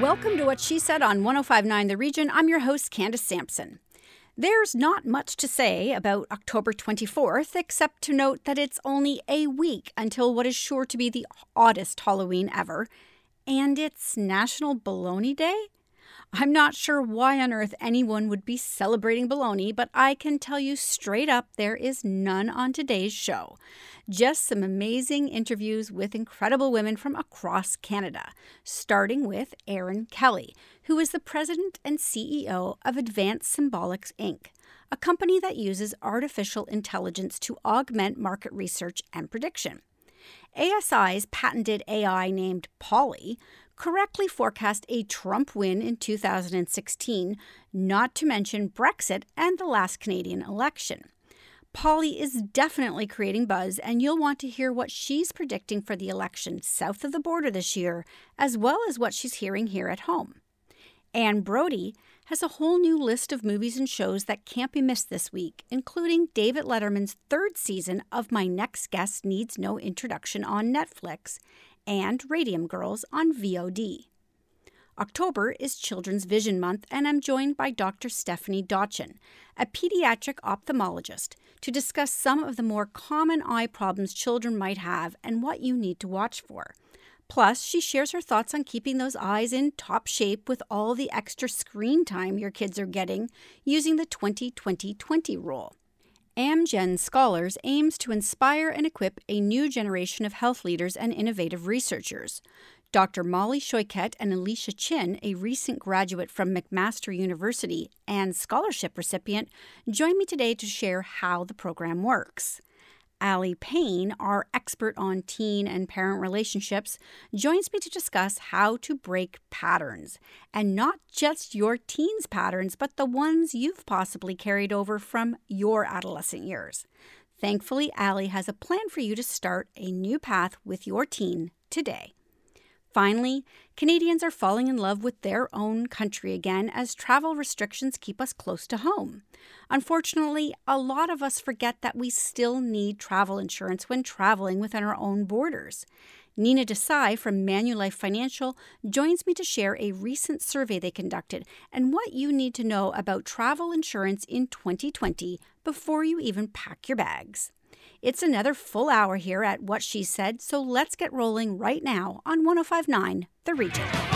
Welcome to What She Said on 1059 The Region. I'm your host, Candace Sampson. There's not much to say about October 24th, except to note that it's only a week until what is sure to be the oddest Halloween ever, and it's National Bologna Day? I'm not sure why on earth anyone would be celebrating bologna, but I can tell you straight up there is none on today's show. Just some amazing interviews with incredible women from across Canada, starting with Erin Kelly, who is the president and CEO of Advanced Symbolics Inc., a company that uses artificial intelligence to augment market research and prediction. ASI's patented AI named Polly correctly forecast a Trump win in 2016, not to mention Brexit and the last Canadian election. Polly is definitely creating buzz, and you'll want to hear what she's predicting for the election south of the border this year, as well as what she's hearing here at home. Anne Brodie has a whole new list of movies and shows that can't be missed this week, including David Letterman's third season of My Next Guest Needs No Introduction on Netflix and Radium Girls on VOD. October is Children's Vision Month, and I'm joined by Dr. Stephanie Dotchin, a pediatric ophthalmologist, to discuss some of the more common eye problems children might have and what you need to watch for. Plus, she shares her thoughts on keeping those eyes in top shape with all the extra screen time your kids are getting using the 20 20 20 rule. Amgen Scholars aims to inspire and equip a new generation of health leaders and innovative researchers. Dr. Molly Shoichet and Allysia Chin, a recent graduate from McMaster University and scholarship recipient, join me today to share how the program works. Aly Pain, our expert on teen and parent relationships, joins me to discuss how to break patterns. And not just your teen's patterns, but the ones you've possibly carried over from your adolescent years. Thankfully, Aly has a plan for you to start a new path with your teen today. Finally, Canadians are falling in love with their own country again as travel restrictions keep us close to home. Unfortunately, a lot of us forget that we still need travel insurance when traveling within our own borders. Nina Desai from Manulife Financial joins me to share a recent survey they conducted and what you need to know about travel insurance in 2020 before you even pack your bags. It's another full hour here at What She Said, so let's get rolling right now on 1059 The Region.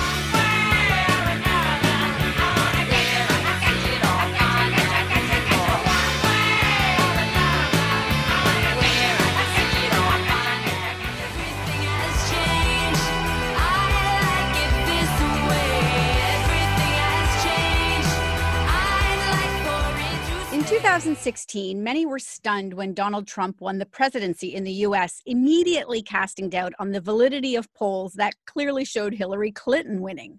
2016, many were stunned when Donald Trump won the presidency in the US, immediately casting doubt on the validity of polls that clearly showed Hillary Clinton winning.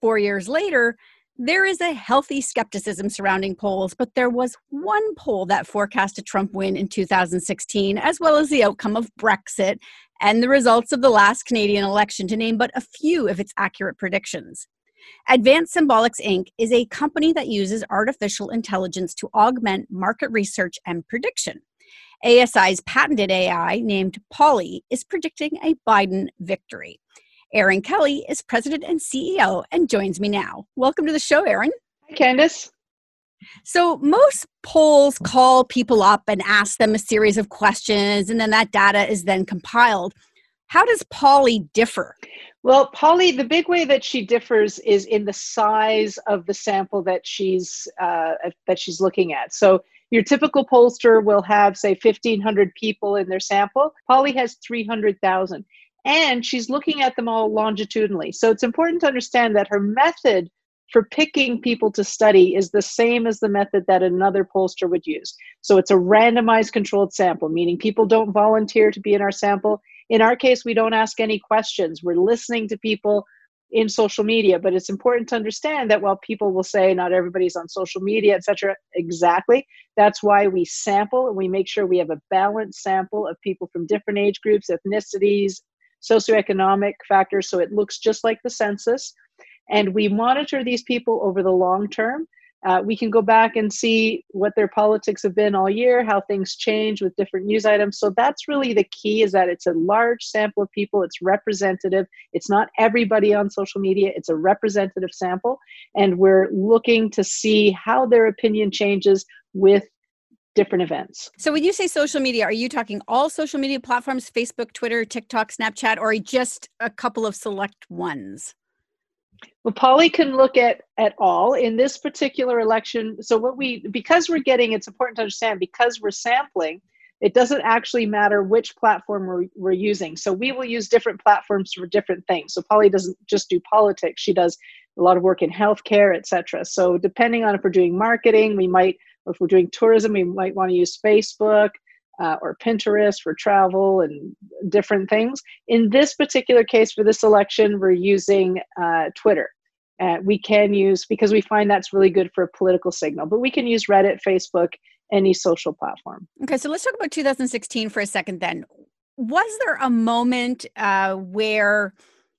Four years later, there is a healthy skepticism surrounding polls, but there was one poll that forecast a Trump win in 2016, as well as the outcome of Brexit and the results of the last Canadian election, to name but a few of its accurate predictions. Advanced Symbolics Inc. is a company that uses artificial intelligence to augment market research and prediction. ASI's patented AI, named Polly, is predicting a Biden victory. Erin Kelly is president and CEO and joins me now. Welcome to the show, Erin. Hi, Candace. So, most polls call people up and ask them a series of questions, and then that data is then compiled. How does Polly differ? Well, Polly, the big way that she differs is in the size of the sample that she's uh, that she's looking at. So your typical pollster will have, say, 1,500 people in their sample. Polly has 300,000. And she's looking at them all longitudinally. So it's important to understand that her method for picking people to study is the same as the method that another pollster would use. So it's a randomized controlled sample, meaning people don't volunteer to be in our sample in our case, we don't ask any questions. We're listening to people in social media, but it's important to understand that while people will say not everybody's on social media, etc., exactly, that's why we sample and we make sure we have a balanced sample of people from different age groups, ethnicities, socioeconomic factors, so it looks just like the census. And we monitor these people over the long term Uh, we can go back and see what their politics have been all year, how things change with different news items. So that's really the key is that it's a large sample of people, it's representative. It's not everybody on social media, it's a representative sample. And we're looking to see how their opinion changes with different events. So when you say social media, are you talking all social media platforms, Facebook, Twitter, TikTok, Snapchat, or just a couple of select ones? Well, Polly can look at at all in this particular election. So what we because we're getting it's important to understand because we're sampling, it doesn't actually matter which platform we're, we're using. So we will use different platforms for different things. So Polly doesn't just do politics; she does a lot of work in healthcare, etc. So depending on if we're doing marketing, we might, or if we're doing tourism, we might want to use Facebook uh, or Pinterest for travel and different things. In this particular case, for this election, we're using uh, Twitter. Uh, we can use because we find that's really good for a political signal, but we can use Reddit, Facebook, any social platform. Okay, so let's talk about 2016 for a second then. Was there a moment uh, where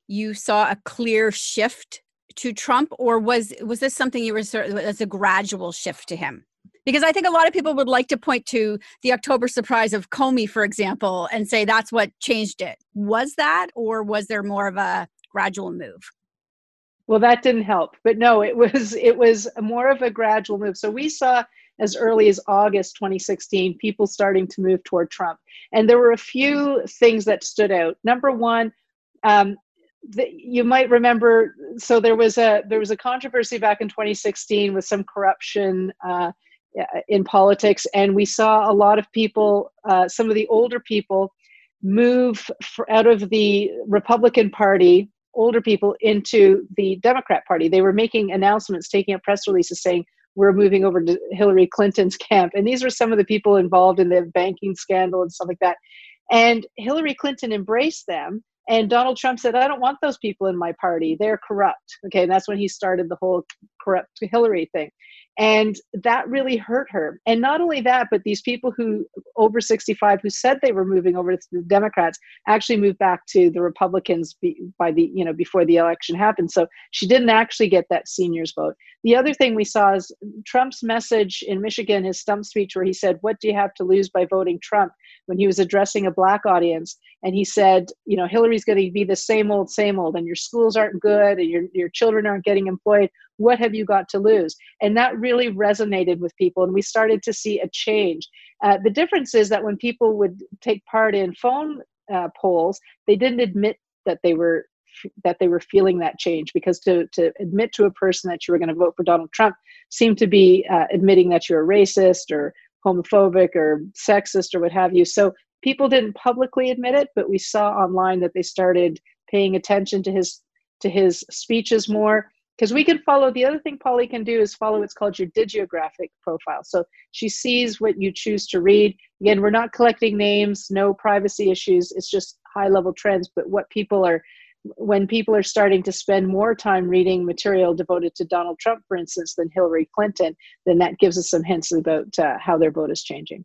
you saw a clear shift to Trump, or was was this something you were sort of as a gradual shift to him? Because I think a lot of people would like to point to the October surprise of Comey, for example, and say that's what changed it. Was that, or was there more of a gradual move? Well, that didn't help, but no, it was it was more of a gradual move. So we saw as early as August 2016 people starting to move toward Trump, and there were a few things that stood out. Number one, um, you might remember. So there was a there was a controversy back in 2016 with some corruption. Uh, in politics, and we saw a lot of people, uh, some of the older people, move out of the Republican Party, older people, into the Democrat Party. They were making announcements, taking up press releases saying, we're moving over to Hillary Clinton's camp. And these were some of the people involved in the banking scandal and stuff like that. And Hillary Clinton embraced them. And Donald Trump said, I don't want those people in my party. They're corrupt. Okay. And that's when he started the whole corrupt Hillary thing. And that really hurt her. And not only that, but these people who over 65 who said they were moving over to the Democrats actually moved back to the Republicans by the, you know, before the election happened. So she didn't actually get that seniors vote. The other thing we saw is Trump's message in Michigan, his stump speech, where he said, What do you have to lose by voting Trump? when he was addressing a black audience. And he said, You know, Hillary's going to be the same old, same old, and your schools aren't good, and your, your children aren't getting employed what have you got to lose? And that really resonated with people, and we started to see a change. Uh, the difference is that when people would take part in phone uh, polls, they didn't admit that they were that they were feeling that change because to, to admit to a person that you were going to vote for Donald Trump seemed to be uh, admitting that you're a racist or homophobic or sexist or what have you. So people didn't publicly admit it, but we saw online that they started paying attention to his to his speeches more because we can follow the other thing polly can do is follow what's called your digiographic profile so she sees what you choose to read again we're not collecting names no privacy issues it's just high level trends but what people are when people are starting to spend more time reading material devoted to donald trump for instance than hillary clinton then that gives us some hints about uh, how their vote is changing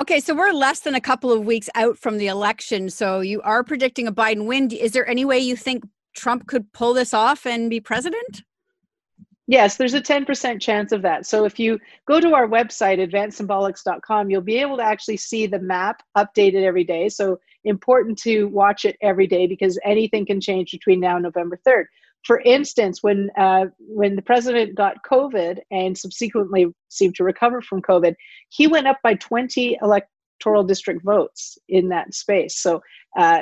Okay, so we're less than a couple of weeks out from the election. So you are predicting a Biden win. Is there any way you think Trump could pull this off and be president? Yes, there's a 10% chance of that. So if you go to our website, advancedsymbolics.com, you'll be able to actually see the map updated every day. So important to watch it every day because anything can change between now and November 3rd. For instance, when uh, when the president got COVID and subsequently seemed to recover from COVID, he went up by 20 electoral district votes in that space. So uh,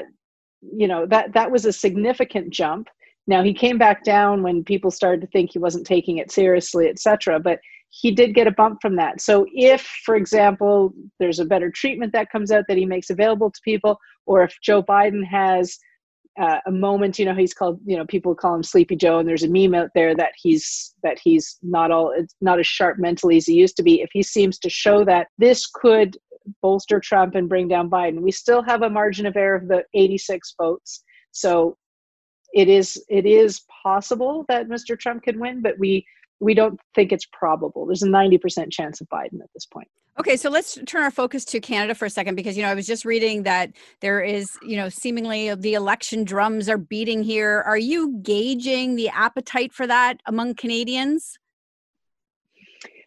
you know that that was a significant jump. Now he came back down when people started to think he wasn't taking it seriously etc but he did get a bump from that. So if for example there's a better treatment that comes out that he makes available to people or if joe biden has uh, a moment you know he's called you know people call him sleepy joe and there's a meme out there that he's that he's not all not as sharp mentally as he used to be. If he seems to show that this could bolster Trump and bring down Biden. We still have a margin of error of the 86 votes. So it is it is possible that Mr. Trump could win, but we we don't think it's probable. There's a 90% chance of Biden at this point. Okay, so let's turn our focus to Canada for a second because you know I was just reading that there is, you know, seemingly the election drums are beating here. Are you gauging the appetite for that among Canadians?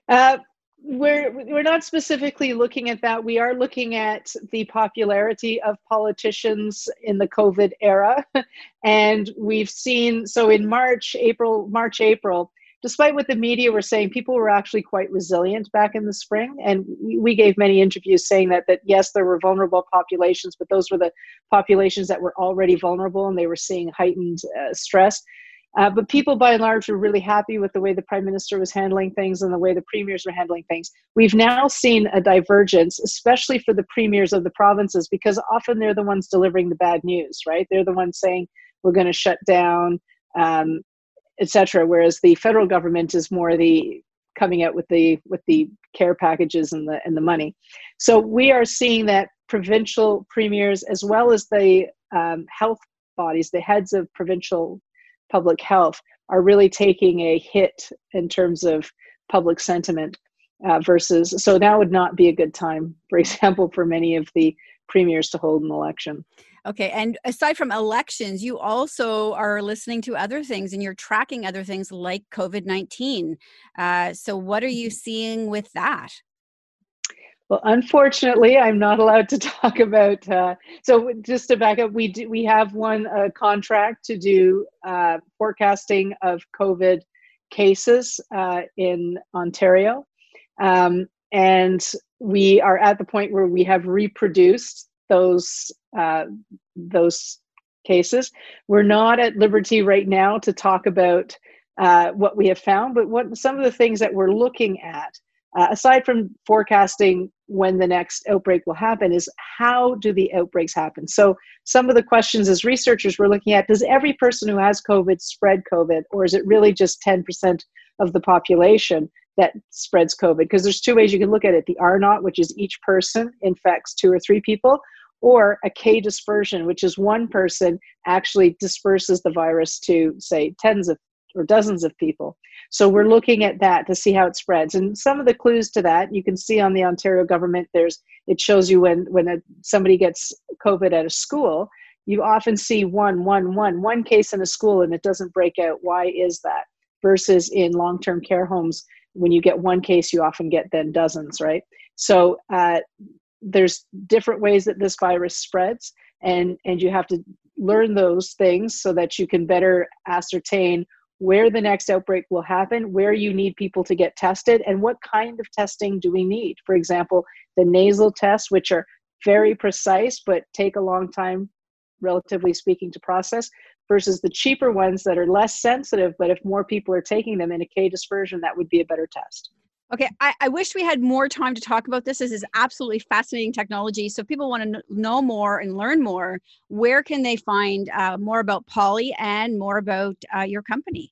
Uh, we're we're not specifically looking at that. We are looking at the popularity of politicians in the COVID era, and we've seen so in March, April, March, April. Despite what the media were saying, people were actually quite resilient back in the spring, and we gave many interviews saying that that yes, there were vulnerable populations, but those were the populations that were already vulnerable, and they were seeing heightened uh, stress. Uh, but people, by and large, were really happy with the way the prime minister was handling things and the way the premiers were handling things. We've now seen a divergence, especially for the premiers of the provinces, because often they're the ones delivering the bad news, right? They're the ones saying we're going to shut down, um, etc. Whereas the federal government is more the coming out with the with the care packages and the and the money. So we are seeing that provincial premiers, as well as the um, health bodies, the heads of provincial public health are really taking a hit in terms of public sentiment uh, versus so that would not be a good time for example for many of the premiers to hold an election. Okay and aside from elections you also are listening to other things and you're tracking other things like covid-19 uh, so what are you mm-hmm. seeing with that well, unfortunately, I'm not allowed to talk about. Uh, so, just to back up, we do, we have one uh, contract to do uh, forecasting of COVID cases uh, in Ontario, um, and we are at the point where we have reproduced those uh, those cases. We're not at liberty right now to talk about what we have found, but what some of the things that we're looking at uh, aside from forecasting when the next outbreak will happen is how do the outbreaks happen? So some of the questions as researchers we're looking at does every person who has covid spread covid or is it really just 10% of the population that spreads covid? Because there's two ways you can look at it the r naught which is each person infects two or three people or a k dispersion which is one person actually disperses the virus to say tens of or dozens of people. So we're looking at that to see how it spreads. And some of the clues to that you can see on the Ontario government. There's it shows you when when a, somebody gets COVID at a school, you often see one one one one case in a school and it doesn't break out. Why is that? Versus in long-term care homes, when you get one case, you often get then dozens, right? So uh, there's different ways that this virus spreads, and and you have to learn those things so that you can better ascertain where the next outbreak will happen, where you need people to get tested, and what kind of testing do we need. For example, the nasal tests, which are very precise but take a long time, relatively speaking, to process, versus the cheaper ones that are less sensitive, but if more people are taking them in a K dispersion, that would be a better test. Okay, I, I, wish we had more time to talk about this. This is absolutely fascinating technology. So, if people want to know more and learn more, where can they find uh, more about Polly and more about uh, your company?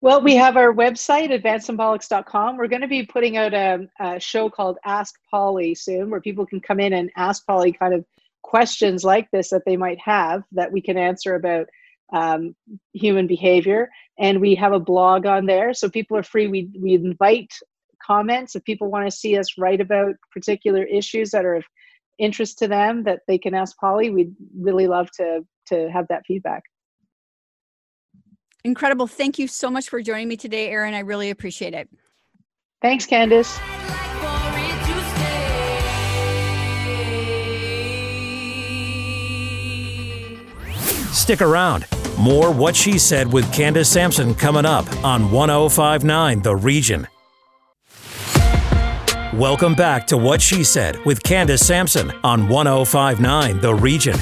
Well, we have our website, advancedsymbolics.com. We're going to be putting out a, a show called Ask Polly soon, where people can come in and ask Polly kind of questions like this that they might have that we can answer about um, human behavior. And we have a blog on there, so people are free. We we invite comments if people want to see us write about particular issues that are of interest to them that they can ask Polly. We'd really love to to have that feedback. Incredible. Thank you so much for joining me today, Erin. I really appreciate it. Thanks, Candace. Stick around. More What She Said with Candace Sampson coming up on 1059 The Region. Welcome back to What She Said with Candace Sampson on 1059 The Region.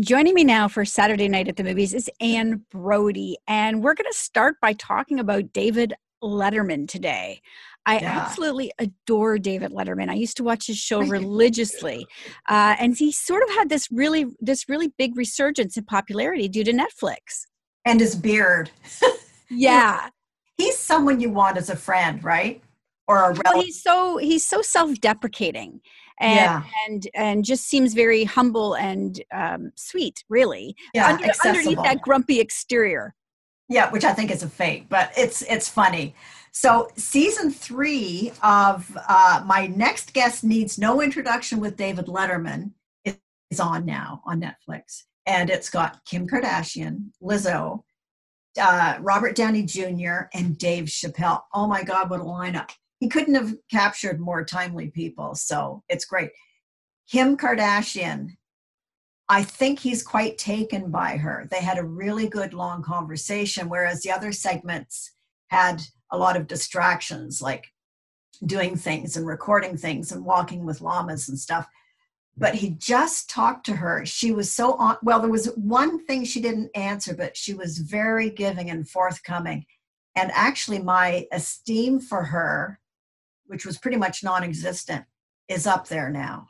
Joining me now for Saturday Night at the Movies is Anne Brodie, and we're going to start by talking about David Letterman today. I yeah. absolutely adore David Letterman. I used to watch his show religiously, uh, and he sort of had this really this really big resurgence in popularity due to Netflix and his beard. yeah, he's someone you want as a friend, right? Or a relative. Well, he's so he's so self deprecating, and yeah. and and just seems very humble and um, sweet, really. Yeah, Under, underneath that grumpy exterior. Yeah, which I think is a fake, but it's it's funny. So, season three of uh, my next guest needs no introduction with David Letterman is on now on Netflix, and it's got Kim Kardashian, Lizzo, uh, Robert Downey Jr., and Dave Chappelle. Oh my God, what a lineup! He couldn't have captured more timely people, so it's great. Kim Kardashian, I think he's quite taken by her. They had a really good long conversation, whereas the other segments had a lot of distractions like doing things and recording things and walking with llamas and stuff. But he just talked to her. She was so on well there was one thing she didn't answer but she was very giving and forthcoming. And actually my esteem for her which was pretty much non-existent is up there now.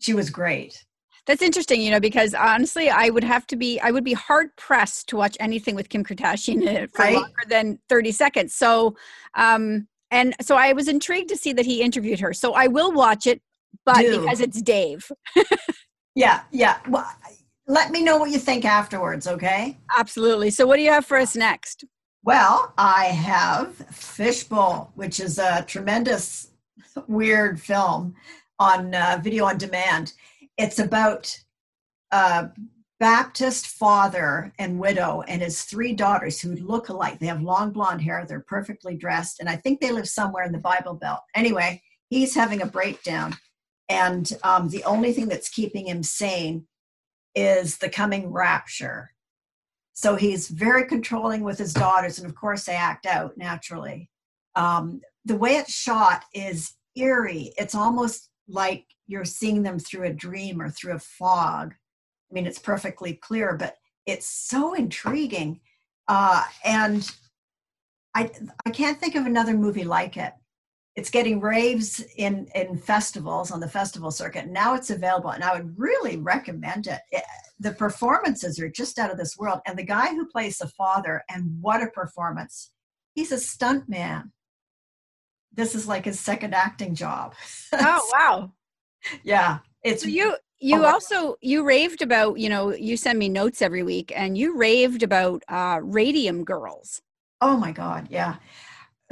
She was great that's interesting, you know, because honestly, I would have to be, I would be hard pressed to watch anything with Kim Kardashian in it for right? longer than 30 seconds. So, um, and so I was intrigued to see that he interviewed her. So I will watch it, but because it's Dave. yeah, yeah. Well, let me know what you think afterwards, okay? Absolutely. So, what do you have for us next? Well, I have Fishbowl, which is a tremendous, weird film on uh, video on demand it's about a Baptist father and widow and his three daughters who look alike. They have long blonde hair, they're perfectly dressed, and I think they live somewhere in the Bible Belt. Anyway, he's having a breakdown, and um, the only thing that's keeping him sane is the coming rapture. So he's very controlling with his daughters, and of course, they act out naturally. Um, the way it's shot is eerie. It's almost like you're seeing them through a dream or through a fog. I mean, it's perfectly clear, but it's so intriguing. Uh, and I, I can't think of another movie like it. It's getting raves in, in festivals on the festival circuit. Now it's available, and I would really recommend it. it. The performances are just out of this world. And the guy who plays the father, and what a performance! He's a stunt man. This is like his second acting job. Oh, wow yeah. It's so you you oh, also you raved about you know you send me notes every week and you raved about uh radium girls. Oh my god yeah.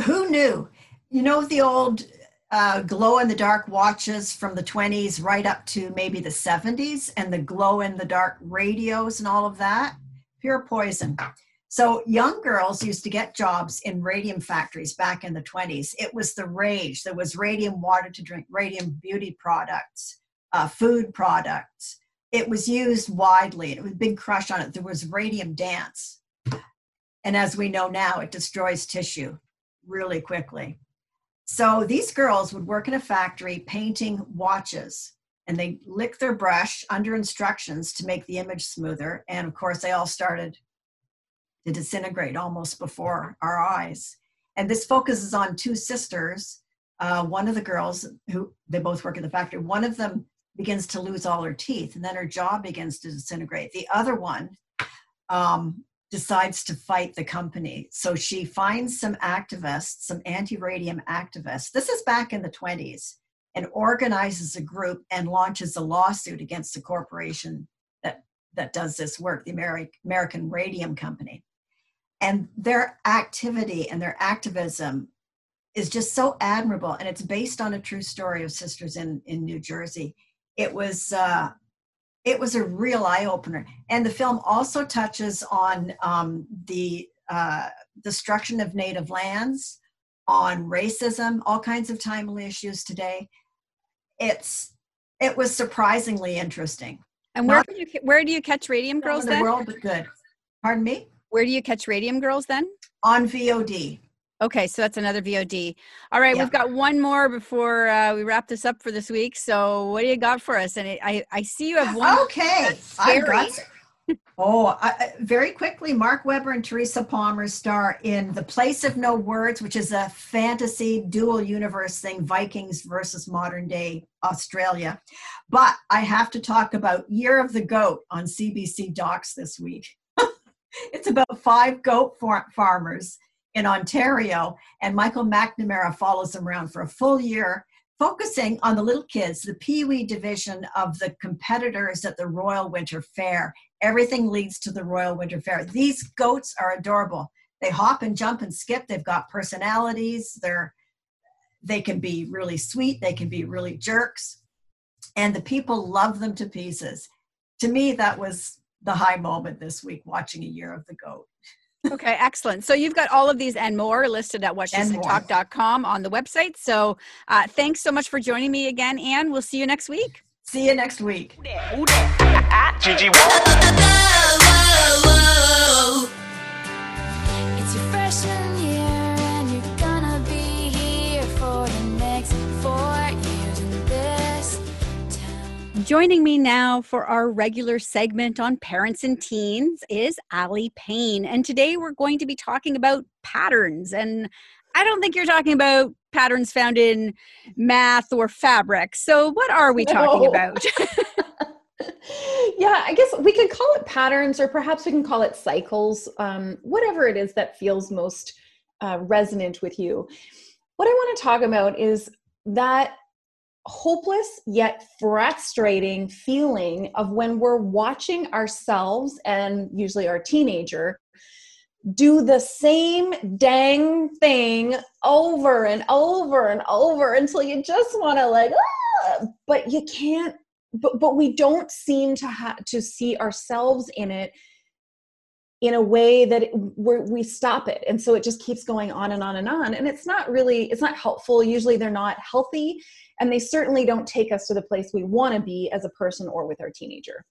Who knew? You know the old uh, glow in the dark watches from the 20s right up to maybe the 70s and the glow in the dark radios and all of that? Pure poison so young girls used to get jobs in radium factories back in the 20s. It was the rage. There was radium water to drink, radium beauty products, uh, food products. It was used widely. It was a big crush on it. There was radium dance. And as we know now, it destroys tissue really quickly. So these girls would work in a factory painting watches and they lick their brush under instructions to make the image smoother. And of course, they all started to disintegrate almost before our eyes. And this focuses on two sisters. Uh, one of the girls who they both work at the factory, one of them begins to lose all her teeth, and then her jaw begins to disintegrate. The other one um, decides to fight the company. So she finds some activists, some anti radium activists. This is back in the 20s, and organizes a group and launches a lawsuit against the corporation that, that does this work, the Ameri- American Radium Company and their activity and their activism is just so admirable and it's based on a true story of sisters in in new jersey. It was uh it was a real eye-opener. And the film also touches on um, the uh, destruction of native lands on racism all kinds of timely issues today. It's it was surprisingly interesting. And where Not, you, where do you catch radium girls in the world but good. Pardon me where do you catch Radium Girls then? On VOD. Okay, so that's another VOD. All right, we've got one more before uh, we wrap this up for this week. So, what do you got for us? And it, I, I see you have one. Okay, I got. oh, I, very quickly, Mark Webber and Teresa Palmer star in The Place of No Words, which is a fantasy dual universe thing, Vikings versus modern day Australia. But I have to talk about Year of the Goat on CBC Docs this week it's about five goat far- farmers in Ontario, and Michael McNamara follows them around for a full year, focusing on the little kids, the Pee Wee division of the competitors at the Royal Winter Fair. Everything leads to the Royal Winter Fair. These goats are adorable. they hop and jump and skip. They've got personalities. They're they can be really sweet. They can be really jerks, and the people love them to pieces. To me, that was the high moment this week watching a year of the goat. okay, excellent. So you've got all of these and more listed at whatshesaidtalk.com on the website. So uh, thanks so much for joining me again, Anne. We'll see you next week. See you next week. Joining me now for our regular segment on parents and teens is Aly Pain. And today we're going to be talking about patterns. And I don't think you're talking about patterns found in math or fabric. So, what are we talking no. about? yeah, I guess we could call it patterns, or perhaps we can call it cycles, um, whatever it is that feels most uh, resonant with you. What I want to talk about is that hopeless yet frustrating feeling of when we're watching ourselves and usually our teenager do the same dang thing over and over and over until you just want to like ah! but you can't but but we don't seem to have to see ourselves in it in a way that we we stop it. And so it just keeps going on and on and on. And it's not really it's not helpful. Usually they're not healthy and they certainly don't take us to the place we want to be as a person or with our teenager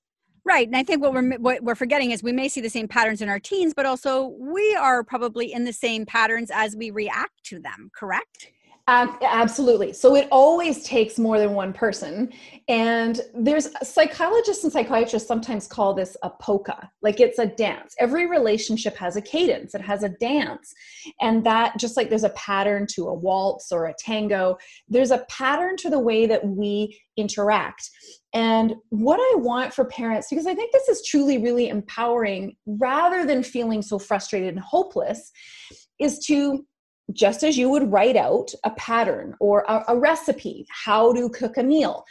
Right, and I think what we're what we're forgetting is we may see the same patterns in our teens, but also we are probably in the same patterns as we react to them. Correct? Absolutely. So it always takes more than one person. And there's psychologists and psychiatrists sometimes call this a polka, like it's a dance. Every relationship has a cadence, it has a dance. And that, just like there's a pattern to a waltz or a tango, there's a pattern to the way that we interact. And what I want for parents, because I think this is truly really empowering, rather than feeling so frustrated and hopeless, is to just as you would write out a pattern or a, a, recipe, how to cook a meal.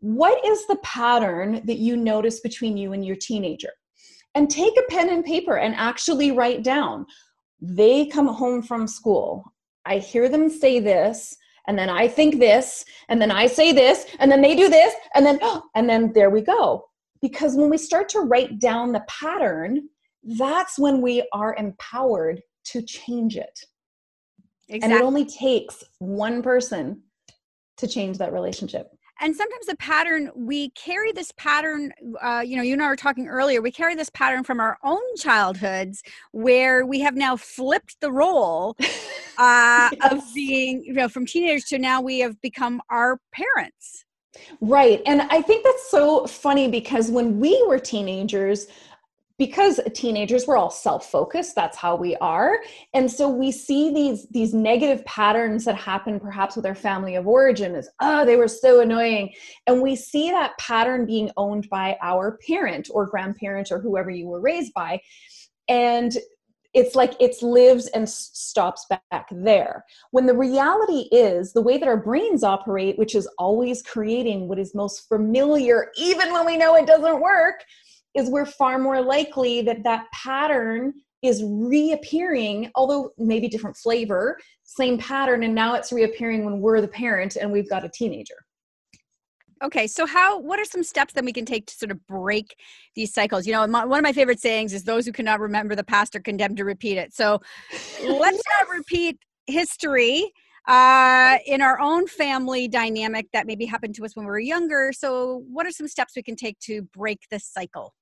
What is the pattern that you notice between you and your teenager? And take a pen and paper and actually write down. They come home from school. I hear them say this, and then I think this, and then I say this, and then they do this, and then and then there we go. Because when we start to write down the pattern, that's when we are empowered to change it. Exactly. And it only takes one person to change that relationship. And sometimes the pattern, we carry this pattern, uh, you know, you and I were talking earlier, we carry this pattern from our own childhoods where we have now flipped the role uh, yes. of being, you know, from teenagers to now we have become our parents. Right. And I think that's so funny because when we were teenagers, because teenagers we're all self-focused that's how we are. And so we see these these negative patterns that happen perhaps with our family of origin is oh they were so annoying. And we see that pattern being owned by our parent or grandparent or whoever you were raised by. And it's like it's lives and stops back there. When the reality is the way that our brains operate which is always creating what is most familiar even when we know it doesn't work is we're far more likely that that pattern is reappearing, although maybe different flavor, same pattern, and now it's reappearing when we're the parent and we've got a teenager. Okay, so how? What are some steps that we can take to sort of break these cycles? You know, my, one of my favorite sayings is, "Those who cannot remember the past are condemned to repeat it." So, let's not repeat history uh, in our own family dynamic that maybe happened to us when we were younger. So, what are some steps we can take to break this cycle?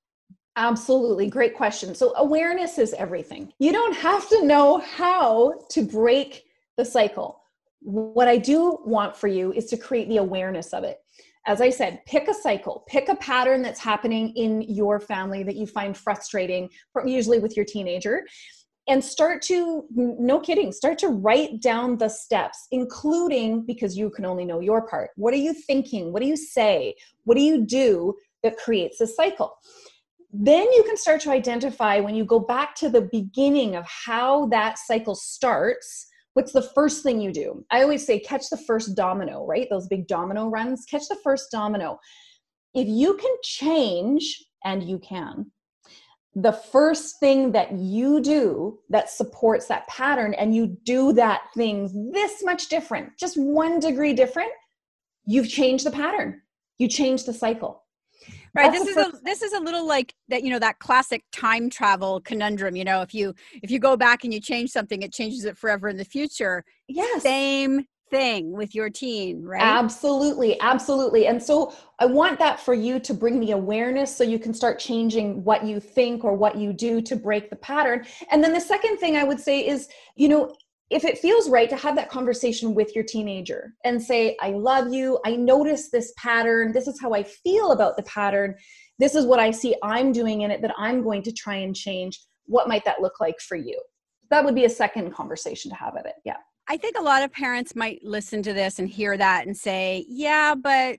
Absolutely. Great question. So, awareness is everything. You don't have to know how to break the cycle. What I do want for you is to create the awareness of it. As I said, pick a cycle, pick a pattern that's happening in your family that you find frustrating, usually with your teenager, and start to, no kidding, start to write down the steps, including because you can only know your part. What are you thinking? What do you say? What do you do that creates a cycle? Then you can start to identify when you go back to the beginning of how that cycle starts what's the first thing you do i always say catch the first domino right those big domino runs catch the first domino if you can change and you can the first thing that you do that supports that pattern and you do that thing this much different, just one degree different, you've changed the pattern. You change the cycle. Right. This is a this is a little like that, you know, that classic time travel conundrum. You know, if you if you go back and you change something, it changes it forever in the future. Yes. Same thing with your teen, right? Absolutely, absolutely. And so I want that for you to bring the awareness so you can start changing what you think or what you do to break the pattern. And then the second thing I would say is, you know, if it feels right to have that conversation with your teenager and say, I love you, I notice this pattern, this is how I feel about the pattern, this is what I see I'm doing in it that I'm going to try and change. What might that look like for you? That would be a second conversation to have at it. Yeah. I think a lot of parents might listen to this and hear that and say, yeah, but,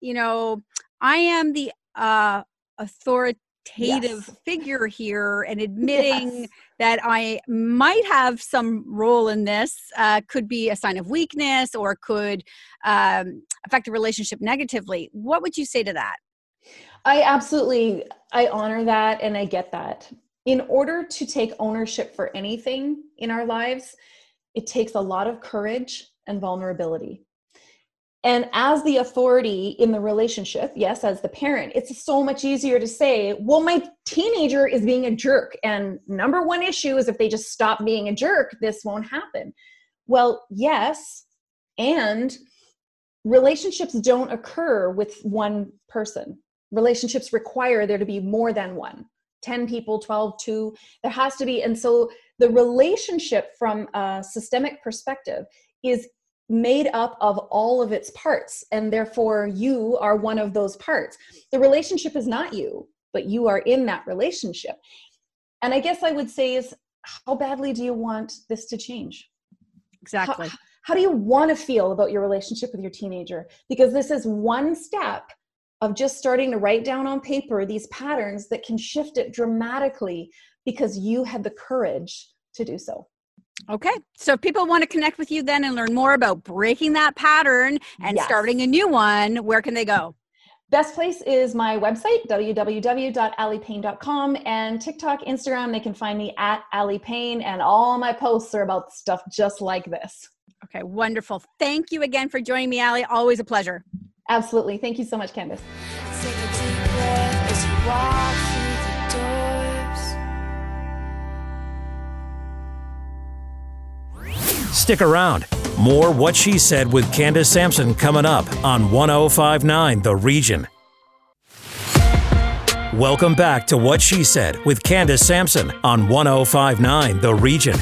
you know, I am the uh, authoritative yes. figure here and admitting yes. That I might have some role in this uh, could be a sign of weakness or could um, affect the relationship negatively. What would you say to that? I absolutely I honor that and I get that. In order to take ownership for anything in our lives, it takes a lot of courage and vulnerability. And as the authority in the relationship, yes, as the parent, it's so much easier to say, well, my teenager is being a jerk. And number one issue is if they just stop being a jerk, this won't happen. Well, yes. And relationships don't occur with one person. Relationships require there to be more than one 10 people, 12, 2. There has to be. And so the relationship from a systemic perspective is made up of all of its parts and therefore you are one of those parts. The relationship is not you but you are in that relationship. And i guess i would say is how badly do you want this to change? Exactly. how, how do you want to feel about your relationship with your teenager? Because this is one step of just starting to write down on paper these patterns that can shift it dramatically because you had the courage to do so. Okay. So if people want to connect with you then and learn more about breaking that pattern and yes. starting a new one, where can they go? Best place is my website, www.alypain.com, and TikTok, Instagram. They can find me at Aly Pain, and all my posts are about stuff just like this. Okay, wonderful. Thank you again for joining me, Aly. Always a pleasure. Absolutely. Thank you so much, Candace. Stick around. More What She Said with Candace Sampson coming up on 1059 The Region. Welcome back to What She Said with Candace Sampson on 1059 The Region.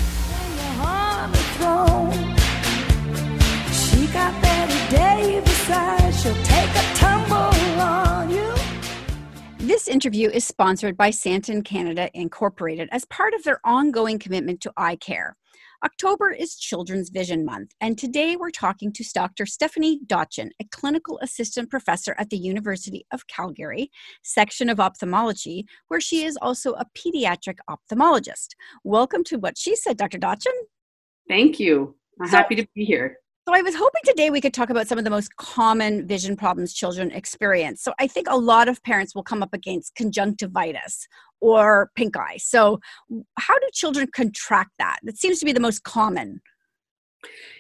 This interview is sponsored by Santen Canada Incorporated as part of their ongoing commitment to eye care. October is Children's Vision Month, and today we're talking to Dr. Stephanie Dotchin, a clinical assistant professor at the University of Calgary, section of ophthalmology, where she is also a pediatric ophthalmologist. Welcome to What She Said, Dr. Dotchin. Thank you. I'm so, happy to be here. So, I was hoping today we could talk about some of the most common vision problems children experience. So, I think a lot of parents will come up against conjunctivitis or pink eye. So, how do children contract that? That seems to be the most common.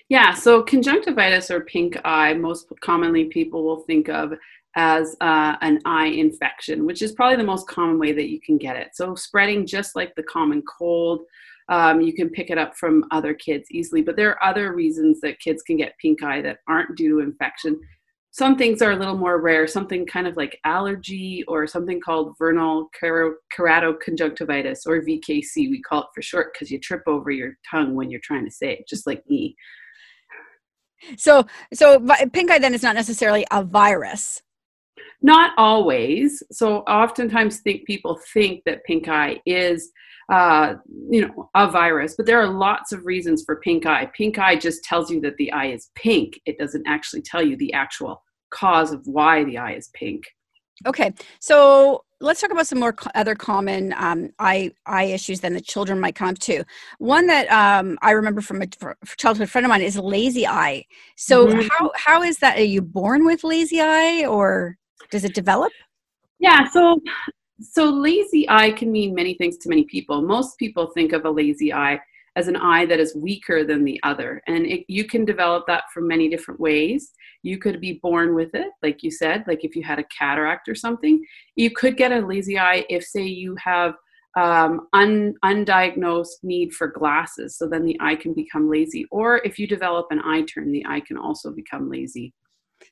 Yeah, so conjunctivitis or pink eye, most commonly people will think of as uh, an eye infection, which is probably the most common way that you can get it. So, spreading just like the common cold, um, you can pick it up from other kids easily. But there are other reasons that kids can get pink eye that aren't due to infection. Some things are a little more rare, something kind of like allergy or something called vernal keratoconjunctivitis or VKC. We call it for short because you trip over your tongue when you're trying to say it, just like me. So, so pink eye then is not necessarily a virus. Not always. So, oftentimes, think people think that pink eye is uh, you know, a virus. But there are lots of reasons for pink eye. Pink eye just tells you that the eye is pink. It doesn't actually tell you the actual cause of why the eye is pink. Okay, so let's talk about some more co- other common um, eye eye issues then the children might come to. One that um, I remember from a childhood friend of mine is lazy eye. So mm-hmm. how how is that? Are you born with lazy eye, or does it develop? Yeah, so so lazy eye can mean many things to many people. Most people think of a lazy eye as an eye that is weaker than the other. And it, you can develop that from many different ways. You could be born with it, like you said, like if you had a cataract or something. You could get a lazy eye if, say, you have um, un, undiagnosed need for glasses. So then the eye can become lazy. Or if you develop an eye turn, the eye can also become lazy.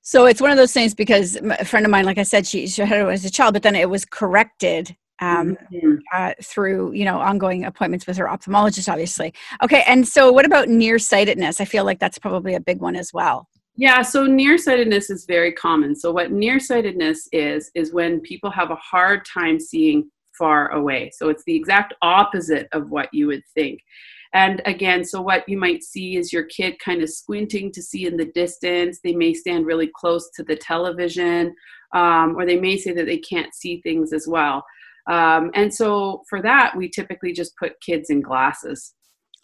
So it's one of those things because a friend of mine, like I said, she, she had it as a child, but then it was corrected um, mm-hmm. uh, through you know ongoing appointments with her ophthalmologist obviously. Okay and so what about nearsightedness? I feel like that's probably a big one as well. Yeah so nearsightedness is very common. So what nearsightedness is is when people have a hard time seeing far away. So it's the exact opposite of what you would think. And again so what you might see is your kid kind of squinting to see in the distance. They may stand really close to the television um, or they may say that they can't see things as well um, and so for that, we typically just put kids in glasses.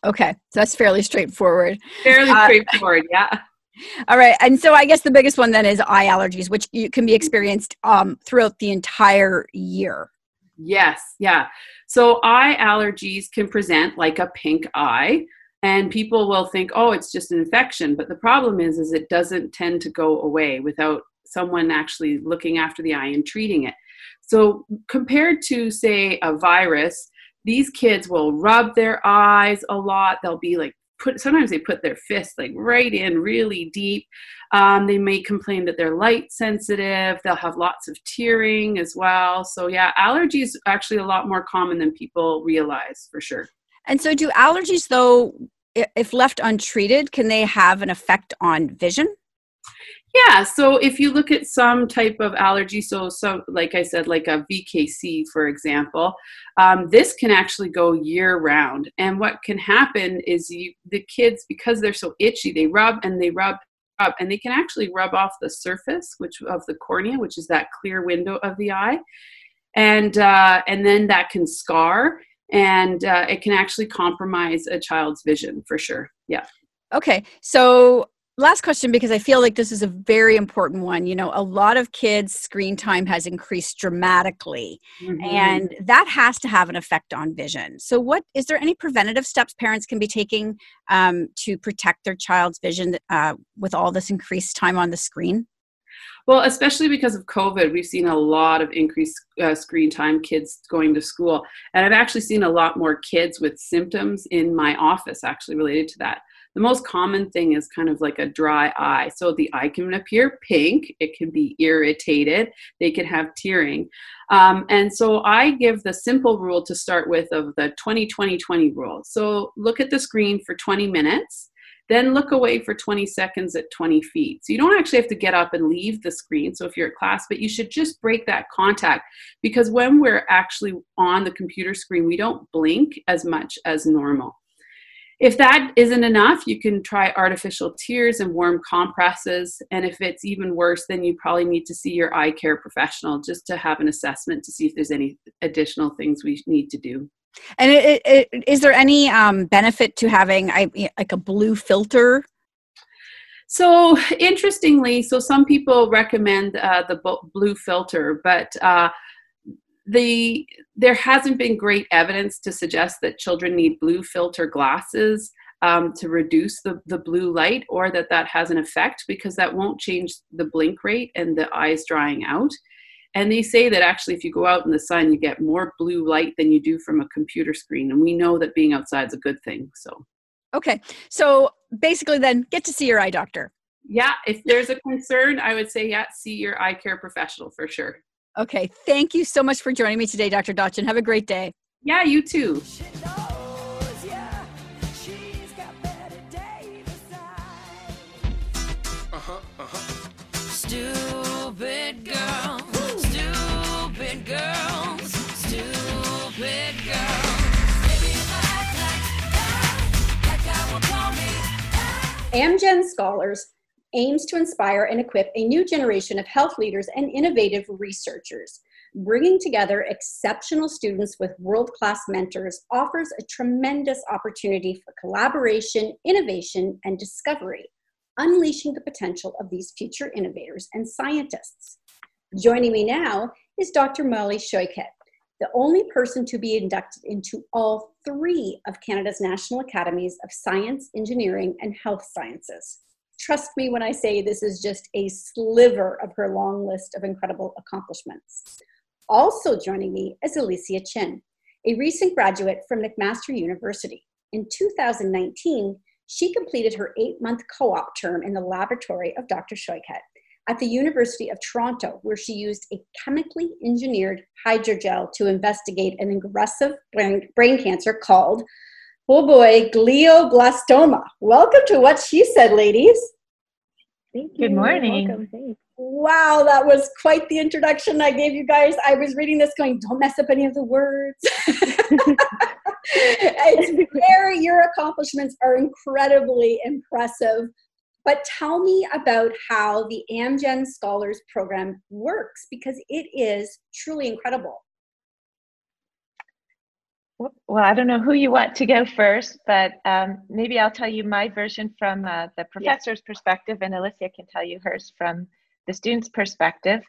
Okay, so that's fairly straightforward. Fairly uh, straightforward, yeah. All right, and so I guess the biggest one then is eye allergies, which you can be experienced um, throughout the entire year. Yes, yeah. So eye allergies can present like a pink eye, and people will think, "Oh, it's just an infection," but the problem is, is it doesn't tend to go away without someone actually looking after the eye and treating it. So, compared to, say, a virus, these kids will rub their eyes a lot. They'll be like, put sometimes they put their fists like right in really deep. Um, they may complain that they're light sensitive. They'll have lots of tearing as well. So, yeah, allergies actually a lot more common than people realize for sure. And so, do allergies, though, if left untreated, can they have an effect on vision? Yeah, so if you look at some type of allergy, so so like I said, like a VKC, for example, um, this can actually go year round. And what can happen is you the kids because they're so itchy, they rub and they rub up, and they can actually rub off the surface, which of the cornea, which is that clear window of the eye, and uh, and then that can scar, and uh, it can actually compromise a child's vision for sure. Yeah. Okay, so last question because i feel like this is a very important one you know a lot of kids screen time has increased dramatically mm-hmm. and that has to have an effect on vision so what is there any preventative steps parents can be taking um, to protect their child's vision uh, with all this increased time on the screen well, especially because of COVID, we've seen a lot of increased uh, screen time, kids going to school. And I've actually seen a lot more kids with symptoms in my office actually related to that. The most common thing is kind of like a dry eye. So the eye can appear pink, it can be irritated, they can have tearing. Um, and so I give the simple rule to start with of the 20 20 20 rule. So look at the screen for 20 minutes then look away for 20 seconds at 20 feet. So you don't actually have to get up and leave the screen. So if you're at class, but you should just break that contact because when we're actually on the computer screen, we don't blink as much as normal. If that isn't enough, you can try artificial tears and warm compresses. And if it's even worse, then you probably need to see your eye care professional just to have an assessment to see if there's any additional things we need to do. And it, it, is there any um, benefit to having I, like a blue filter? So interestingly, so some people recommend uh, the blue filter, but uh, the there hasn't been great evidence to suggest that children need blue filter glasses um, to reduce the, the blue light or that that has an effect because that won't change the blink rate and the eyes drying out. And they say that actually if you go out in the sun you get more blue light than you do from a computer screen. And we know that being outside is a good thing so. Okay so basically then get to see your eye doctor. Yeah if there's a concern i would say yeah see your eye care professional for sure Okay. Thank you so much for joining me today, Dr. Dotchin. Have a great day. Yeah, you too. Uh-huh, uh-huh. Stupid girl. Stupid girls. Stupid girls. Amgen scholars aims to inspire and equip a new generation of health leaders and innovative researchers. Bringing together exceptional students with world class mentors offers a tremendous opportunity for collaboration, innovation, and discovery, unleashing the potential of these future innovators and scientists. Joining me now is Dr. Molly Shoichet. the only person to be inducted into all three of Canada's National Academies of Science, Engineering, and Health Sciences. Trust me when I say this is just a sliver of her long list of incredible accomplishments. Also joining me is Allysia Chin, a recent graduate from McMaster University. In 2019, she completed her eight month co op term in the laboratory of Dr. Shoichet at the University of Toronto, where she used a chemically engineered hydrogel to investigate an aggressive brain, brain cancer called, oh boy, glioblastoma. Welcome to What She Said, ladies. Thank you. Good morning. Wow, that was quite the introduction I gave you guys. I was reading this going, don't mess up any of the words. it's very, your accomplishments are incredibly impressive. But tell me about how the Amgen Scholars Program works because it is truly incredible. Well, I don't know who you want to go first, but um, maybe I'll tell you my version from uh, the professor's perspective, and Allysia can tell you hers from the student's perspective.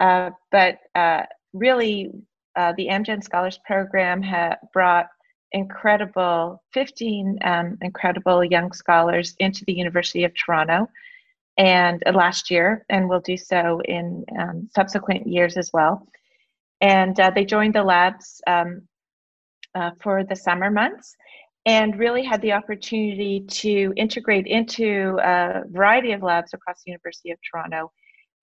Uh, but uh, really, uh, the Amgen Scholars Program ha- brought incredible 15 um, incredible young scholars into the University of Toronto and uh, last year, and will do so in um, subsequent years as well. And uh, they joined the labs um, uh, for the summer months and really had the opportunity to integrate into a variety of labs across the University of Toronto.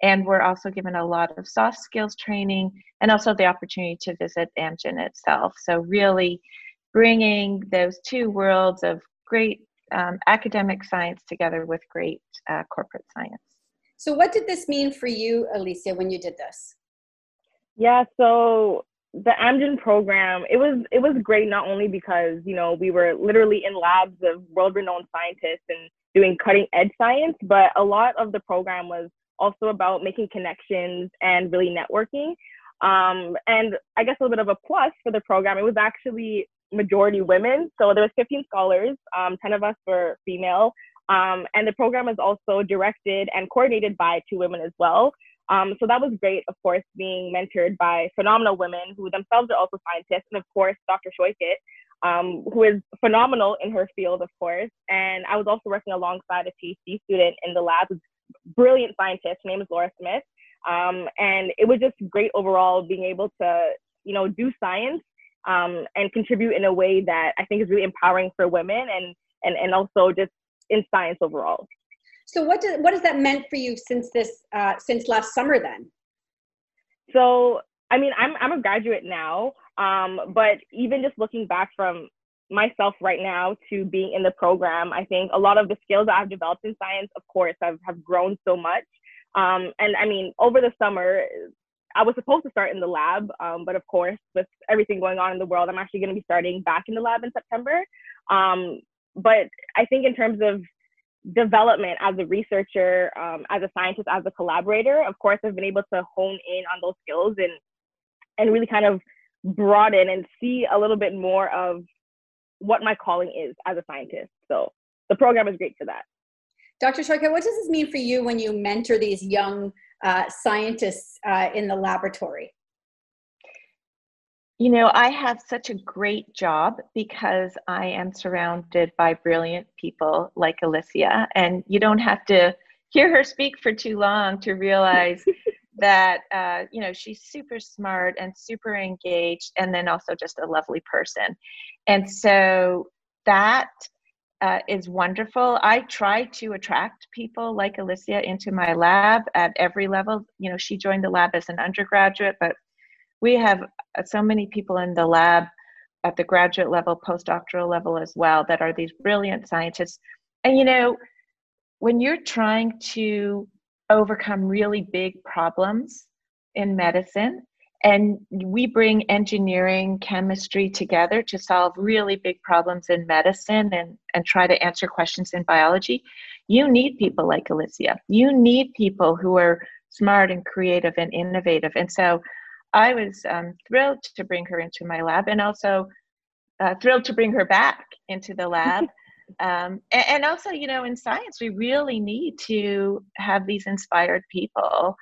And we're also given a lot of soft skills training and also the opportunity to visit Amgen itself. So, really bringing those two worlds of great um, academic science together with great uh, corporate science. So, what did this mean for you, Allysia, when you did this? Yeah, so the Amgen program, it was it was great not only because you know we were literally in labs of world-renowned scientists and doing cutting-edge science, but a lot of the program was also about making connections and really networking. Um, and I guess a little bit of a plus for the program, it was actually majority women. So there was 15 scholars, um, 10 of us were female. Um, and the program is also directed and coordinated by two women as well. Um, so that was great, of course, being mentored by phenomenal women who themselves are also scientists, and of course, Dr. Shoichet, um, who is phenomenal in her field, of course. And I was also working alongside a PhD student in the lab, a brilliant scientist. Her name is Laura Smith. Um, and it was just great overall being able to, you know, do science um, and contribute in a way that I think is really empowering for women and and and also just in science overall. So what does what has that meant for you since this uh, since last summer then? So I mean I'm I'm a graduate now, um, but even just looking back from myself right now to being in the program, I think a lot of the skills that I've developed in science, of course, have have grown so much. Um, and I mean, over the summer, I was supposed to start in the lab, um, but of course, with everything going on in the world, I'm actually going to be starting back in the lab in September. Um, but I think in terms of development as a researcher, um, as a scientist, as a collaborator, of course, I've been able to hone in on those skills and and really kind of broaden and see a little bit more of what my calling is as a scientist. So the program is great for that. Dr. Shoichet, what does this mean for you when you mentor these young uh, scientists uh, in the laboratory? You know, I have such a great job because I am surrounded by brilliant people like Allysia, and you don't have to hear her speak for too long to realize that uh, you know she's super smart and super engaged, and then also just a lovely person. And so that uh, is wonderful. I try to attract people like Allysia into my lab at every level. You know, she joined the lab as an undergraduate, but we have uh, so many people in the lab at the graduate level, postdoctoral level as well, that are these brilliant scientists. And you know, when you're trying to overcome really big problems in medicine, and we bring engineering chemistry together to solve really big problems in medicine and, and try to answer questions in biology you need people like Allysia you need people who are smart and creative and innovative and so i was um, thrilled to bring her into my lab and also uh, thrilled to bring her back into the lab um, and, and also you know in science we really need to have these inspired people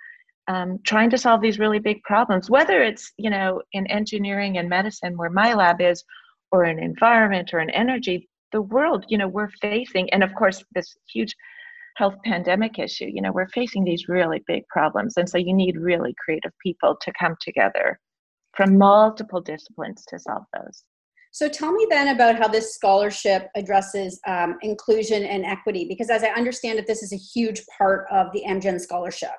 um, trying to solve these really big problems, whether it's you know in engineering and medicine where my lab is, or in environment or in energy. The world, you know, we're facing, and of course this huge health pandemic issue. You know, we're facing these really big problems, and so you need really creative people to come together from multiple disciplines to solve those. So tell me then about how this scholarship addresses um, inclusion and equity, because as I understand it, this is a huge part of the Amgen scholarship.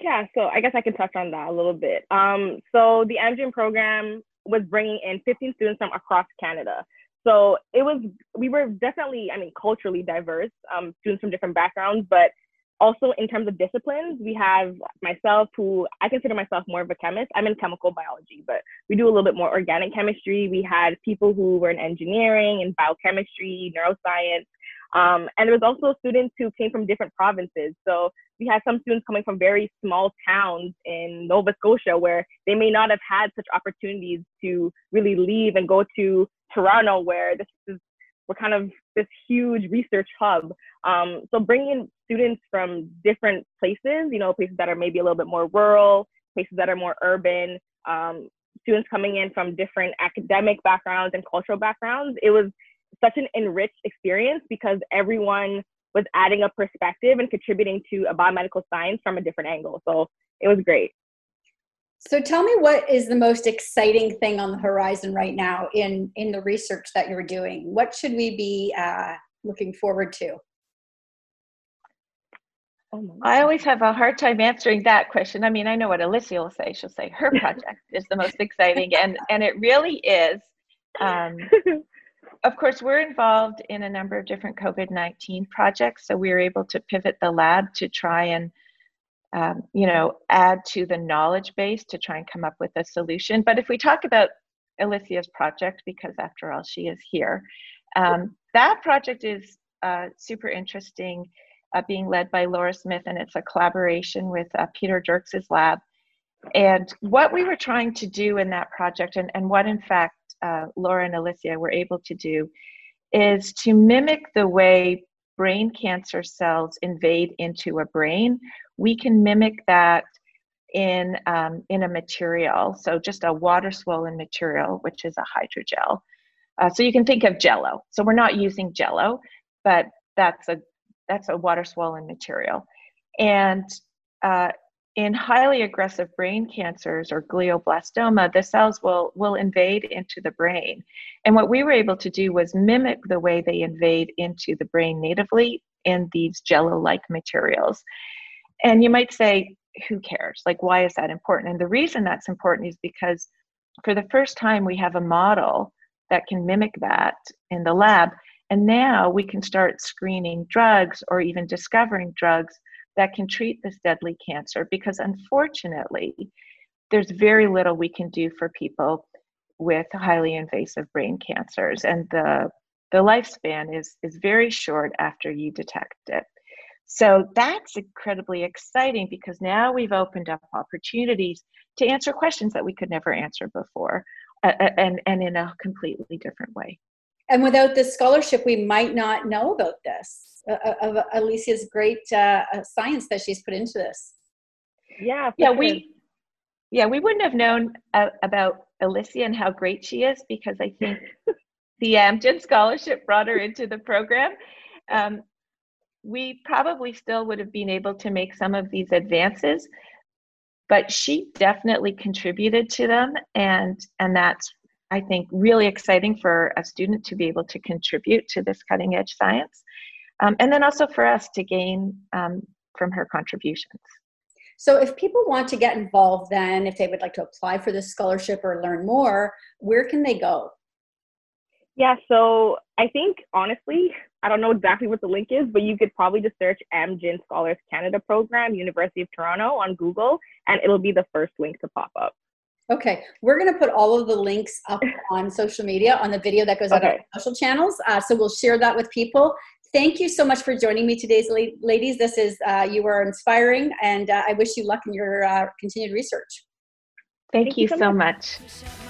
Yeah, so I guess I can touch on that a little bit. Um, so the Amgen program was bringing in 15 students from across Canada. So it was, we were definitely, I mean, culturally diverse, um, students from different backgrounds, but also in terms of disciplines, we have myself who I consider myself more of a chemist. I'm in chemical biology, but we do a little bit more organic chemistry. We had people who were in engineering and biochemistry, neuroscience. Um, and there was also students who came from different provinces. So we had some students coming from very small towns in Nova Scotia where they may not have had such opportunities to really leave and go to Toronto, where this is we're kind of this huge research hub. Um, so bringing students from different places, you know, places that are maybe a little bit more rural, places that are more urban, um, students coming in from different academic backgrounds and cultural backgrounds, it was such an enriched experience because everyone was adding a perspective and contributing to a biomedical science from a different angle. So it was great. So tell me what is the most exciting thing on the horizon right now in in the research that you're doing? What should we be uh, looking forward to? Oh I always have a hard time answering that question. I mean, I know what Allysia will say. She'll say her project is the most exciting, and and it really is. Um, of course, we're involved in a number of different COVID nineteen projects, so we were able to pivot the lab to try and um, you know, add to the knowledge base to try and come up with a solution. But if we talk about Allysia's project, because after all, she is here, um, that project is uh, super interesting, uh, being led by Laura Smith, and it's a collaboration with uh, Peter Dirks' lab. And what we were trying to do in that project, and, and what in fact uh, Laura and Allysia were able to do, is to mimic the way brain cancer cells invade into a brain we can mimic that in um, in a material. So just a water swollen material which is a hydrogel. Uh, so you can think of jello. So we're not using jello but that's a that's a water swollen material. And uh, in highly aggressive brain cancers or glioblastoma the cells will will invade into the brain. And what we were able to do was mimic the way they invade into the brain natively in these jello like materials and you might say, who cares? Like, why is that important? And the reason that's important is because for the first time, we have a model that can mimic that in the lab. And now we can start screening drugs or even discovering drugs that can treat this deadly cancer because unfortunately, there's very little we can do for people with highly invasive brain cancers. And the, the lifespan is, is very short after you detect it. So that's incredibly exciting because now we've opened up opportunities to answer questions that we could never answer before uh, and, and in a completely different way. And without this scholarship, we might not know about this, uh, of Allysia's great uh, uh, science that she's put into this. Yeah, yeah, we, yeah, we wouldn't have known uh, about Allysia and how great she is because I think the Amgen scholarship brought her into the program. Um, we probably still would have been able to make some of these advances but she definitely contributed to them. And and that's i think really exciting for a student to be able to contribute to this cutting edge science um, and then also for us to gain um, from her contributions. So if people want to get involved then if they would like to apply for this scholarship or learn more where can they go? Yeah, so I think honestly, I don't know exactly what the link is, but you could probably just search Amgen Scholars Canada Program, University of Toronto on Google, and it'll be the first link to pop up. Okay, we're going to put all of the links up on social media on the video that goes okay. out on social channels. Uh, so we'll share that with people. Thank you so much for joining me today, ladies. This is uh, you are inspiring, and uh, I wish you luck in your uh, continued research. Thank, Thank you, you so much. much.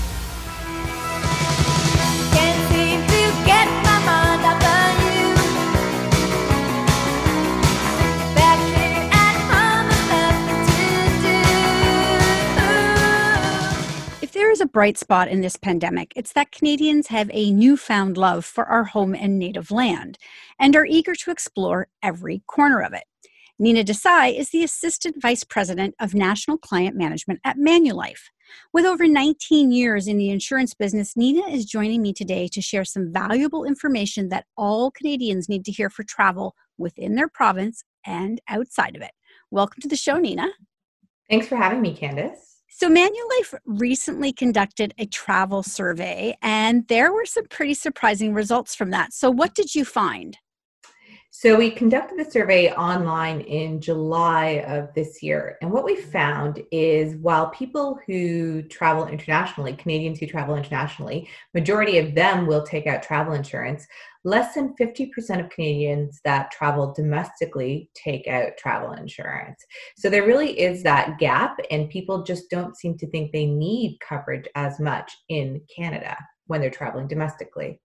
Bright spot in this pandemic, it's that Canadians have a newfound love for our home and native land and are eager to explore every corner of it. Nina Desai is the Assistant Vice President of National Client Management at Manulife. With over 19 years in the insurance business, Nina is joining me today to share some valuable information that all Canadians need to hear for travel within their province and outside of it. Welcome to the show, Nina. Thanks for having me, Candace. So, Manulife recently conducted a travel survey, and there were some pretty surprising results from that. So, what did you find? So, we conducted the survey online in July of this year. And what we found is while people who travel internationally, Canadians who travel internationally, majority of them will take out travel insurance, less than 50% of Canadians that travel domestically take out travel insurance. So, there really is that gap, and people just don't seem to think they need coverage as much in Canada when they're traveling domestically.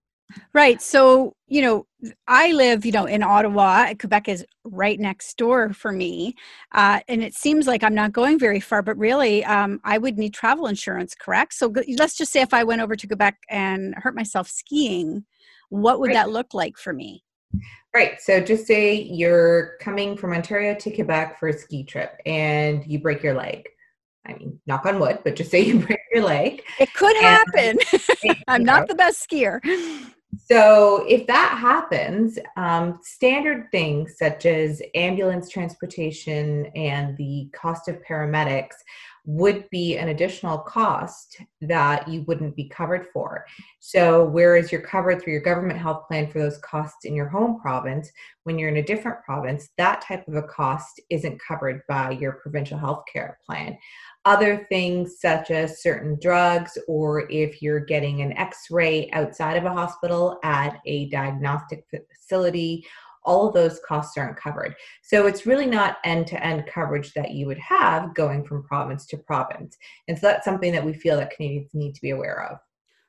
Right. So, you know, I live, you know, in Ottawa. Quebec is right next door for me. Uh, and it seems like I'm not going very far, but really, um, I would need travel insurance, correct? So let's just say if I went over to Quebec and hurt myself skiing, what would Right. that look like for me? Right. So just say you're coming from Ontario to Quebec for a ski trip and you break your leg. I mean, knock on wood, but just say you break your leg. It could And- happen. I'm not the best skier. So if that happens, um, standard things such as ambulance transportation and the cost of paramedics would be an additional cost that you wouldn't be covered for. So whereas you're covered through your government health plan for those costs in your home province, when you're in a different province, that type of a cost isn't covered by your provincial health care plan. Other things such as certain drugs, or if you're getting an x ray outside of a hospital at a diagnostic facility, all of those costs aren't covered. So it's really not end to end coverage that you would have going from province to province. And so that's something that we feel that Canadians need to be aware of.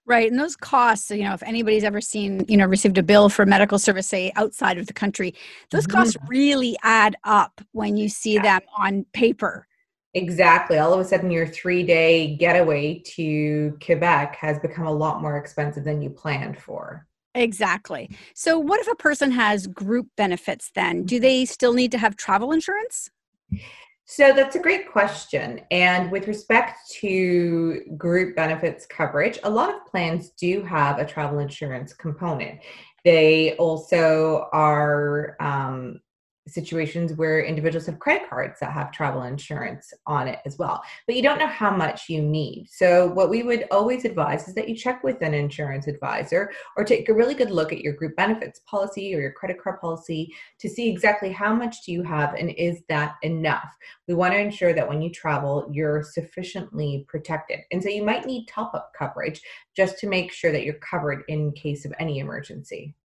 Right. And those costs, you know, if anybody's ever seen, you know, received a bill for medical service, say outside of the country, those mm-hmm. costs really add up when you see them on paper. Exactly. All of a sudden, your three day getaway to Quebec has become a lot more expensive than you planned for. Exactly. So, what if a person has group benefits then? Do they still need to have travel insurance? So that's a great question. And with respect to group benefits coverage, a lot of plans do have a travel insurance component. They also are um, situations where individuals have credit cards that have travel insurance on it as well. But you don't know how much you need. So, what we would always advise is that you check with an insurance advisor or take a really good look at your group benefits policy or your credit card policy to see exactly how much do you have and is that enough. We want to ensure that when you travel, you're sufficiently protected. And so, you might need top up coverage just to make sure that you're covered in case of any emergency.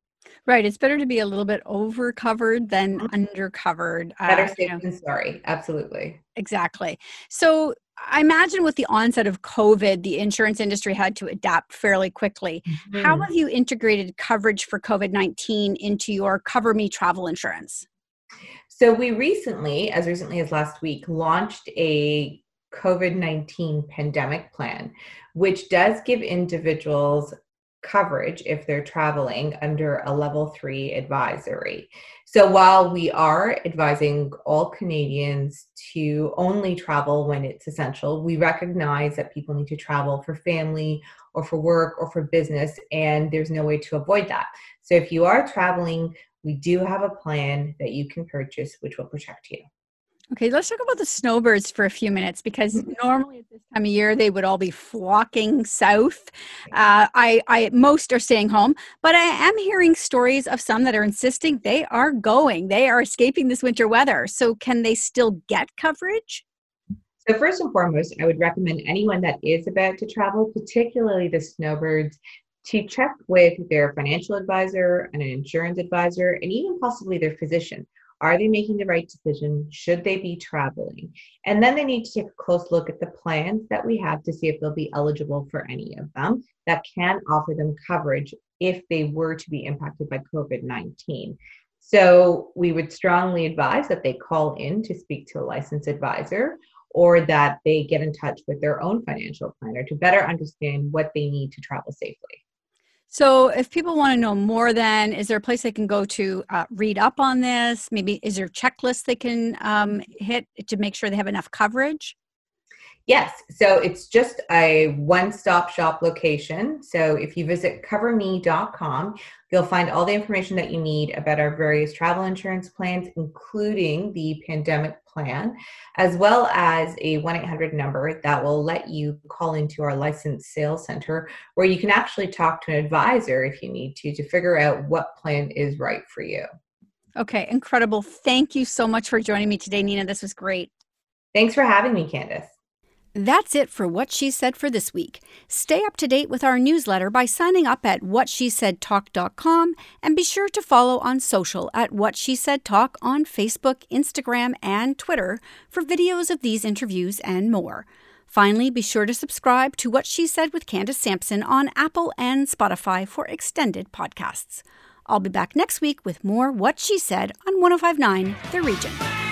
Right. It's better to be a little bit over covered than under covered. Better uh, you safe know. than sorry. Absolutely. Exactly. So I imagine with the onset of COVID, the insurance industry had to adapt fairly quickly. How Mhm. have you integrated coverage for COVID 19 into your Cover Me travel insurance? So we recently, as recently as last week, launched a COVID 19 pandemic plan, which does give individuals coverage if they're traveling under a level three advisory. So while we are advising all Canadians to only travel when it's essential, we recognize that people need to travel for family or for work or for business, and there's no way to avoid that. So if you are traveling, we do have a plan that you can purchase which will protect you. Okay, let's talk about the snowbirds for a few minutes because normally at this time of year they would all be flocking south. Uh, I, I most are staying home, but I am hearing stories of some that are insisting they are going. They are escaping this winter weather. So can they still get coverage? So first and foremost, I would recommend anyone that is about to travel, particularly the snowbirds, to check with their financial advisor and an insurance advisor and even possibly their physician. Are they making the right decision? Should they be traveling? And then they need to take a close look at the plans that we have to see if they'll be eligible for any of them that can offer them coverage if they were to be impacted by COVID 19. So we would strongly advise that they call in to speak to a licensed advisor or that they get in touch with their own financial planner to better understand what they need to travel safely. So, if people want to know more, then is there a place they can go to uh, read up on this? Maybe is there a checklist they can um, hit to make sure they have enough coverage? Yes, so it's just a one stop shop location. So if you visit coverme.com, you'll find all the information that you need about our various travel insurance plans, including the pandemic plan, as well as a 1 800 number that will let you call into our licensed sales center where you can actually talk to an advisor if you need to to figure out what plan is right for you. Okay, incredible. Thank you so much for joining me today, Nina. This was great. Thanks for having me, Candace. That's it for What She Said for this week. Stay up to date with our newsletter by signing up at whatshesaidtalk.com and be sure to follow on social at What She Said Talk on Facebook, Instagram, and Twitter for videos of these interviews and more. Finally, be sure to subscribe to What She Said with Candace Sampson on Apple and Spotify for extended podcasts. I'll be back next week with more What She Said on 1059 The Region.